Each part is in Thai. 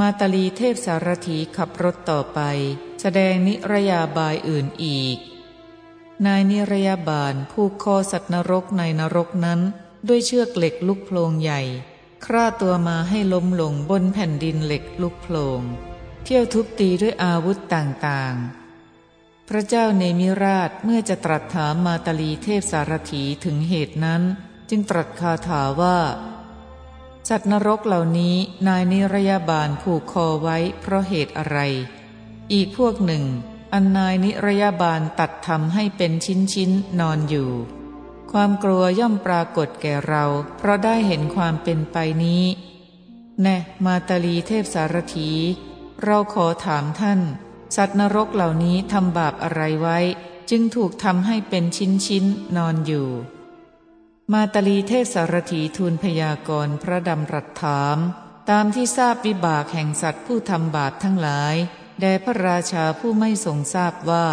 มาตาลีเทพสารถีขับรถต่อไป แสดงนิรยาบายอื่นอีก นายนิรยาบาลผูกคอสัตว์นรกในนรกนั้น ด้วยเชือกเหล็กลุกโพลงใหญ่ คร่าตัวมาให้ล้มลงบนแผ่นดินเหล็กลุกโพลง เที่ยวทุบตีด้วยอาวุธต่างๆ พระเจ้าเนมิราชเมื่อจะตรัสถามมาตาลีเทพสารถีถึงเหตุนั้น จึงตรัสคาถาว่า สัตว์นรกเหล่านี้นายนิรยาบาลผูกคอไว้เพราะเหตุอะไร อีกพวกหนึ่ง อันนายนิรยาบาลตัดทำให้เป็นชิ้นชิ้นนอนอยู่ ความกลัวย่อมปรากฏแก่เรา เพราะได้เห็นความเป็นไปนี้ แน่มาตาลีเทพสารถี เราขอถามท่าน สัตว์นรกเหล่านี้ทำบาปอะไรไว้ จึงถูกทำให้เป็นชิ้นชิ้นนอนอยู่ มาตลีเทพสารถีทูลพยากรณ์พระดำรัสถาม ตามที่ทราบวิบากแห่งสัตว์ผู้ทำบาปทั้งหลายแด่พระราชาผู้ไม่ทรงทราบว่า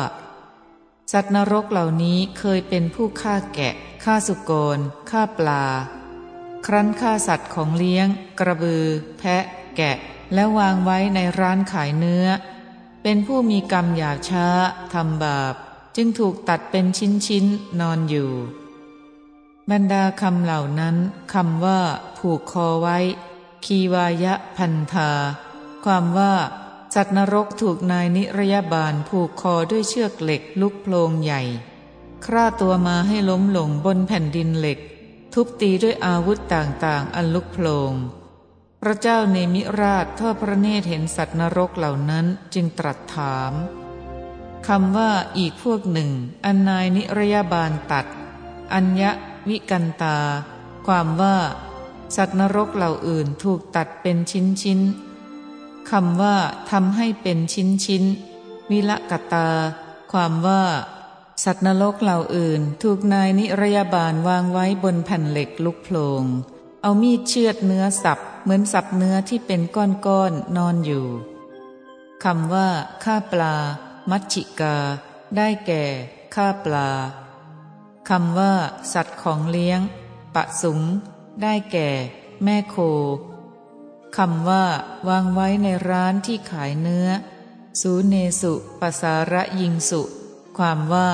สัตว์นรกเหล่านี้เคยเป็นผู้ฆ่าแกะฆ่าสุกรฆ่าปลา ครั้นฆ่าสัตว์ของเลี้ยง กระบือ แพะ แกะ และวางไว้ในร้านขายเนื้อ เป็นผู้มีกรรมหยาบช้าทำบาป จึงถูกตัดเป็นชิ้นๆนอนอยู่ บรรดาคำเหล่านั้นคำว่า ผูกคอไว้ คีวายะพันธา ความว่า สัตว์นรกถูกนายนิรยาบาลผูกคอด้วยเชือกเหล็กลุกโพลงใหญ่ คร่าตัวมาให้ล้มลงบนแผ่นดินเหล็ก ทุบตีด้วยอาวุธต่างๆ อันลุกโพลง พระเจ้าเนมิราชทอดพระเนตรเห็นสัตว์นรกเหล่านั้นจึงตรัสถามคำว่าอีกพวกหนึ่ง อันนายนิรยาบาลตัด อัญญะ วิกันตา ความว่า สัตว์นรกเหล่าอื่นถูกตัดเป็นชิ้นชิ้นคำว่าทำให้เป็นชิ้นชิ้นวิละกตา ความว่า สัตว์นรกเหล่าอื่น ถูกนายนิรยาบาลวางไว้บนแผ่นเหล็กลุกโผลงเอามีดเชือดเนื้อสับเหมือนสับเนื้อที่เป็นก้อนๆนนอนอยู่คำว่า ฆ่าปลา มัชชิกา ได้แก่ ฆ่าปลา คำว่า สัตว์ของเลี้ยง ปะสุง ได้แก่ แม่โคคำว่า วางไว้ในร้านที่ขายเนื้อ สูเนสุปสาระยิงสุ ความว่า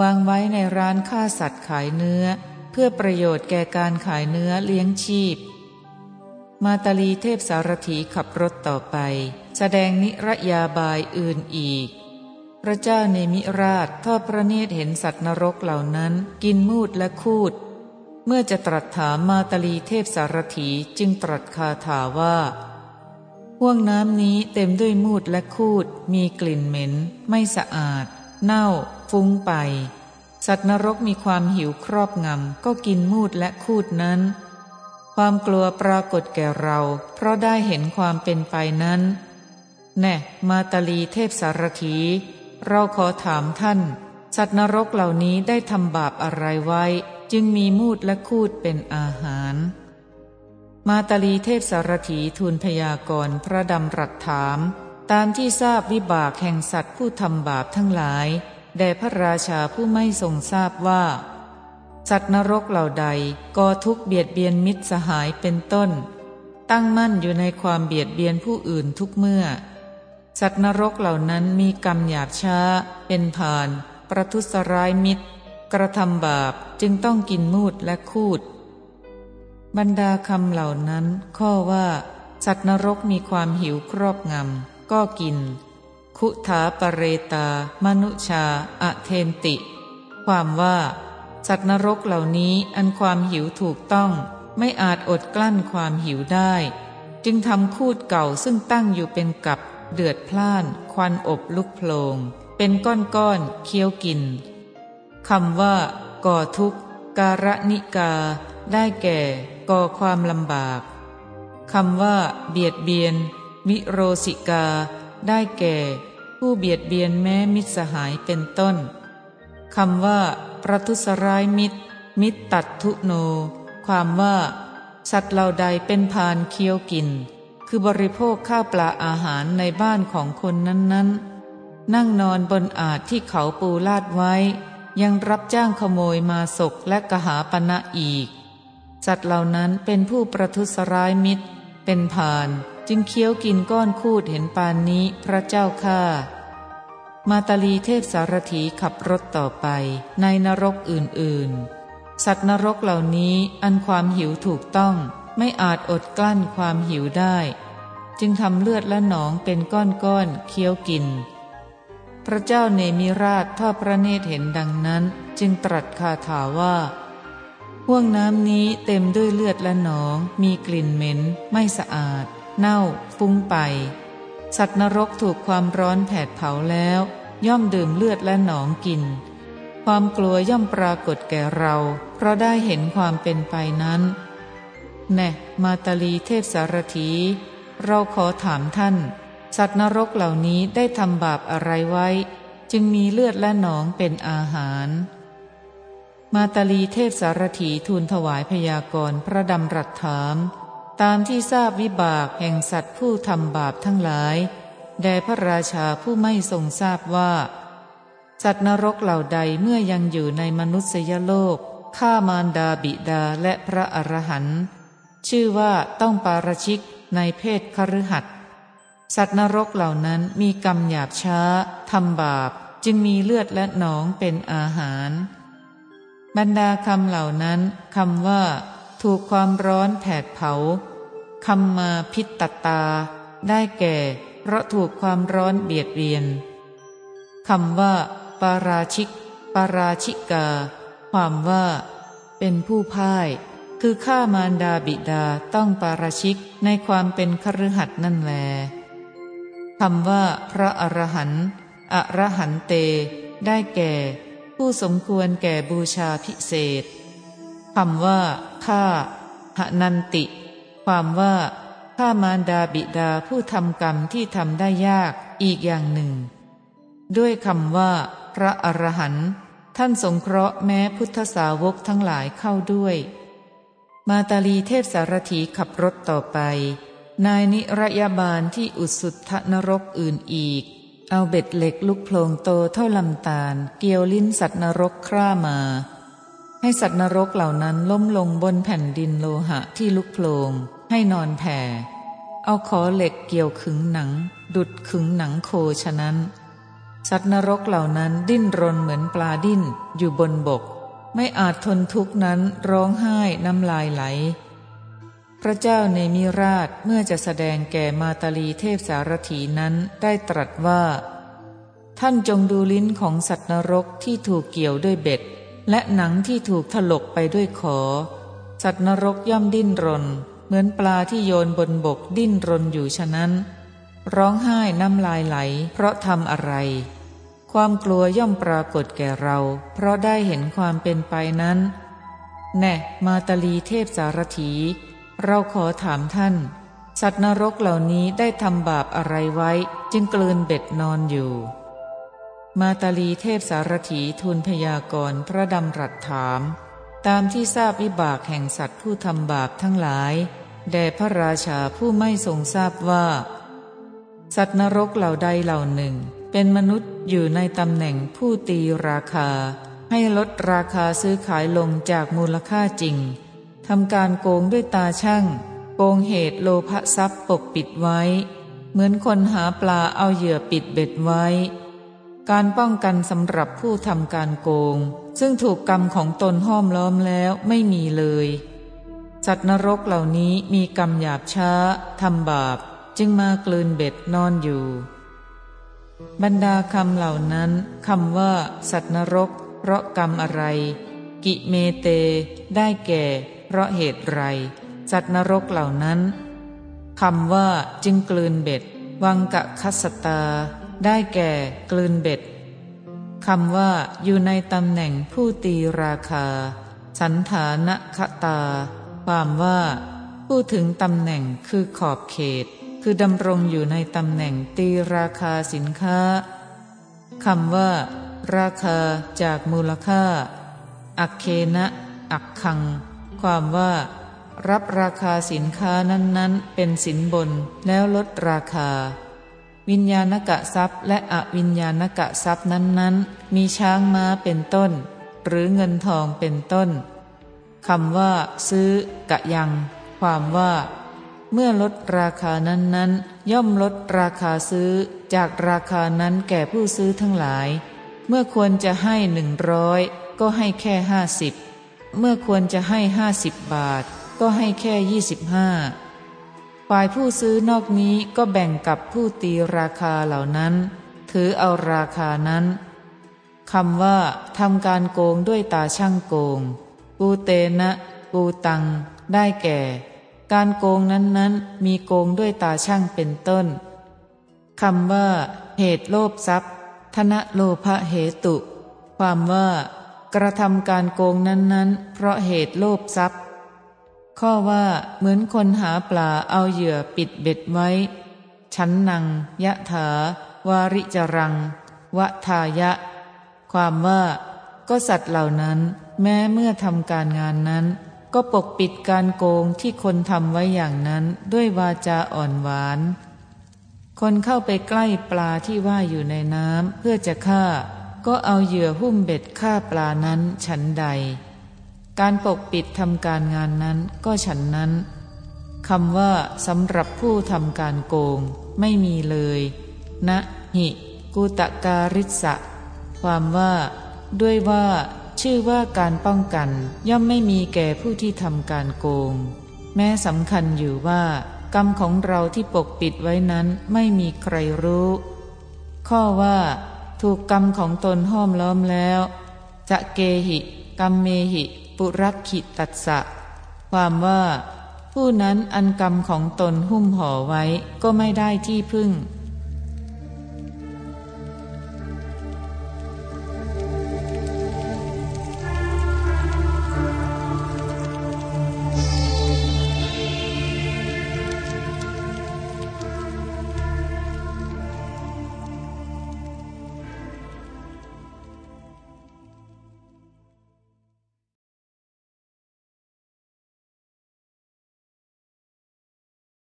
วางไว้ในร้านฆ่าสัตว์ขายเนื้อ เพื่อประโยชน์แก่การขายเนื้อเลี้ยงชีพ มาตาลีเทพสารถีขับรถต่อไป แสดงนิรยาบายอื่นอีก พระเจ้าเนมิราชทอดพระเนตรเห็นสัตว์นรกเหล่านั้น กินมูดและคูด เมื่อจะตรัสถามมาตลีเทพสารถีจึงตรัสคาถาว่าห่วงน้ำนี้เต็มด้วยมูดและคูด มีกลิ่นเหม็น ไม่สะอาด เน่า ฟุ้งไป สัตว์นรกมีความหิวครอบงำก็กินมูดและคูดนั้น ความกลัวปรากฏแก่เรา เพราะได้เห็นความเป็นไปนั้น แน่ มาตลีเทพสารถี เราขอถามท่าน สัตว์นรกเหล่านี้ได้ทำบาปอะไรไว้ จึงมีมูดและคูดเป็นอาหาร มาตาลีเทพสารถีทูลพยากรณ์พระดำรัสถาม ตามที่ทราบวิบากแห่งสัตว์ผู้ทำบาปทั้งหลายแด่พระราชาผู้ไม่ทรงทราบว่า สัตว์นรกเหล่าใดก่อทุกเบียดเบียนมิตรสหายเป็นต้น ตั้งมั่นอยู่ในความเบียดเบียนผู้อื่นทุกเมื่อ สัตว์นรกเหล่านั้นมีกรรมหยาบช้า เป็นผ่าน ประทุษร้ายมิตร กระทำบาปจึงต้องกินมูดและคูด บรรดาคำเหล่านั้น ข้อว่า สัตว์นรกมีความหิวครอบงำก็กิน คุถาปเรตา มนุชาอะเทนติ ความว่า สัตว์นรกเหล่านี้อันความหิวถูกต้อง ไม่อาจอดกลั้นความหิวได้ จึงทำคูดเก่าซึ่งตั้งอยู่เป็นกับ เดือดพล่าน ควันอบลุกโพลง เป็นก้อนๆเคี้ยวกินคำว่า ก่อทุกข์ การนิกา ได้แก่ ก่อความลำบากคำว่า เบียดเบียน วิโรสิกา ได้แก่ ผู้เบียดเบียนแม้มิตรสหายเป็นต้นคำว่า ประทุสร้ายมิตร มิตรตัดทุโน ความว่า สัตว์เหล่าใดเป็นพานเคี้ยวกิน คือบริโภคข้าวปลาอาหารในบ้านของคนนั้นๆ นั่งนอนบนอาจที่เขาปูลาดไว้ ยังรับจ้างขโมยมาศกและกหาปณะอีก สัตว์เหล่านั้นเป็นผู้ประทุษร้ายมิตร เป็นผ่านจึงเคี้ยวกินก้อนคูดเห็นปานนี้พระเจ้าข้ามาตาลีเทพสารถีขับรถต่อไปในนรกอื่นๆ สัตว์นรกเหล่านี้อันความหิวถูกต้อง ไม่อาจอดกลั้นความหิวได้ จึงทำเลือดและหนองเป็นก้อนๆเคี้ยวกิน พระเจ้าเนมิราชทอดพระเนตรเห็นดังนั้น จึงตรัสคาถาว่าห่วงน้ำนี้เต็มด้วยเลือดและหนอง มีกลิ่นเหม็น ไม่สะอาด เน่า ฟุ้งไป สัตว์นรกถูกความร้อนแผดเผาแล้ว ย่อมดื่มเลือดและหนองกิน ความกลัวย่อมปรากฏแก่เรา เพราะได้เห็นความเป็นไปนั้น แน่มาตาลีเทพสารถี เราขอถามท่าน สัตว์นรกเหล่านี้ได้ทำบาปอะไรไว้ จึงมีเลือดและหนองเป็นอาหาร มาตาลีเทพสารถีทูลถวายพยากรณ์พระดำรัสถาม ตามที่ทราบวิบากแห่งสัตว์ผู้ทำบาปทั้งหลายแด่พระราชาผู้ไม่ทรงทราบว่า สัตว์นรกเหล่าใดเมื่อยังอยู่ในมนุษยโลกฆ่ามารดาบิดาและพระอรหันต์ ชื่อว่าต้องปาราชิกในเพศคฤหัสสัตว์นรกเหล่านั้นมีกรรมหยาบช้าทำบาปจึงมีเลือดและหนองเป็นอาหาร บรรดาคำเหล่านั้นคำว่า ถูกความร้อนแผดเผาคำมาพิตตตา ได้แก่ เพราะถูกความร้อนเบียดเบียนคำว่า ปาราชิก ปาราชิกา ความว่า เป็นผู้พ่าย คือฆ่ามารดาบิดาต้องปาราชิกในความเป็นคฤหัสนั่นแลคำว่า พระอรหันต์อรหันเต ได้แก่ ผู้สมควรแก่บูชาพิเศษคำว่าข้าหนันติ ความว่าข้ามารดาบิดาผู้ทำกรรมที่ทำได้ยากอีกอย่างหนึ่ง ด้วยคำว่า พระอรหันต์ท่านสงเคราะห์แม้พุทธสาวกทั้งหลายเข้าด้วย มาตาลีเทพสารถีขับรถต่อไป นายนิรยาบาลที่อุสุทธนรกอื่นอีก เอาเบ็ดเหล็กลุกโพลงโตเท่าลำตาล เกี่ยวลิ้นสัตว์นรกคร่ามา ให้สัตว์นรกเหล่านั้นล้มลงบนแผ่นดินโลหะที่ลุกโพลงให้นอนแผ่ เอาขอเหล็กเกี่ยวขึงหนัง ดุดขึงหนังโคฉะนั้น สัตว์นรกเหล่านั้นดิ้นรนเหมือนปลาดิ้นอยู่บนบก ไม่อาจทนทุกนั้นร้องไห้น้ำลายไหล พระเจ้าในมิราชเมื่อจะแสดงแก่มาตาลีเทพสารถีนั้นได้ตรัสว่า ท่านจงดูลิ้นของสัตว์นรกที่ถูกเกี่ยวด้วยเบ็ด และหนังที่ถูกถลกไปด้วยขอ สัตว์นรกย่อมดิ้นรน เหมือนปลาที่โยนบนบกดิ้นรนอยู่ฉะนั้น ร้องไห้น้ำลายไหล เพราะทำอะไร ความกลัวย่อมปรากฏแก่เรา เพราะได้เห็นความเป็นไปนั้น แน่มาตาลีเทพสารถี เราขอถามท่าน สัตว์นรกเหล่านี้ได้ทำบาปอะไรไว้ จึงกลืนเบ็ดนอนอยู่ มาตาลีเทพสารถีทูลพยากรณ์พระดำรัสถาม ตามที่ทราบวิบากแห่งสัตว์ผู้ทำบาปทั้งหลายแด่พระราชาผู้ไม่ทรงทราบว่า สัตว์นรกเหล่าใดเหล่าหนึ่ง เป็นมนุษย์อยู่ในตำแหน่งผู้ตีราคา ให้ลดราคาซื้อขายลงจากมูลค่าจริงทำการโกงด้วยตาช่างโกงเหตุโลภทรัพย์ปกปิดไว้ เหมือนคนหาปลาเอาเหยื่อปิดเบ็ดไว้ การป้องกันสำหรับผู้ทำการโกง ซึ่งถูกกรรมของตนห้อมล้อมแล้วไม่มีเลย สัตว์นรกเหล่านี้มีกรรมหยาบช้าทำบาป จึงมากลืนเบ็ดนอนอยู่ บรรดาคำเหล่านั้นคำว่า สัตว์นรก เพราะกรรมอะไร กิเมเต ได้แก่ เพราะเหตุไร สัตว์นรกเหล่านั้นคำว่า จึงกลืนเบ็ด วังกะคัสตา ได้แก่ กลืนเบ็ดคำว่า อยู่ในตำแหน่งผู้ตีราคา สันฐานะคตา ความว่า ผู้ถึงตำแหน่งคือขอบเขต คือดำรงอยู่ในตำแหน่งตีราคาสินค้าคำว่า ราคาจากมูลค่า อักเคนะอักคัง ความว่า รับราคาสินค้านั้นๆ เป็นสินบนแล้วลดราคา วิญญาณกะทรัพย์ และอวิญญาณกะทรัพย์นั้นๆ มีช้างม้าเป็นต้น หรือเงินทองเป็นต้นคำว่า ซื้อกะยัง ความว่า เมื่อลดราคานั้นๆย่อมลดราคาซื้อจากราคานั้นแก่ผู้ซื้อทั้งหลาย เมื่อควรจะให้หนึ่งร้อยก็ให้แค่ห้าสิบเมื่อควรจะให้ห้าสิบบาท ก็ให้แค่ยี่สิบห้าฝ่ายผู้ซื้อนอกนี้ก็แบ่งกับผู้ตีราคาเหล่านั้น ถือเอาราคานั้นคำว่าทำการโกงด้วยตาช่างโกง กูเตนะ กูตัง ได้แก่ การโกงนั้นๆ มีโกงด้วยตาช่างเป็นต้นคำว่า เหตุโลภทรัพย์ธนโลภเหตุ ความว่า กระทำการโกงนั้นๆ เพราะเหตุโลภทรัพย์ ข้อว่า เหมือนคนหาปลาเอาเหยื่อปิดเบ็ดไว้ ชั้นนัง ยะถา วาริจรัง วะทายะ ความว่า ก็สัตว์เหล่านั้น แม้เมื่อทำการงานนั้น ก็ปกปิดการโกงที่คนทำไว้อย่างนั้นด้วยวาจาอ่อนหวาน คนเข้าไปใกล้ปลาที่ว่ายอยู่ในน้ำเพื่อจะฆ่า ก็เอาเหยื่อหุ้มเบ็ดฆ่าปลานั้นฉันใด การปกปิดทำการงานนั้นก็ฉันนั้นคำว่าสำหรับผู้ทำการโกงไม่มีเลยนะหิ กุตการิสะความว่า ด้วยว่า ชื่อว่าการป้องกันย่อมไม่มีแก่ผู้ที่ทำการโกง แม้สำคัญอยู่ว่า กรรมของเราที่ปกปิดไว้นั้นไม่มีใครรู้ ข้อว่า ถูกกรรมของตนห้อมล้อมแล้วจะเกหิกรรมเมหิ ปุรักขิตัสสะ ความว่า ผู้นั้นอันกรรมของตนหุ้มห่อไว้ก็ไม่ได้ที่พึ่ง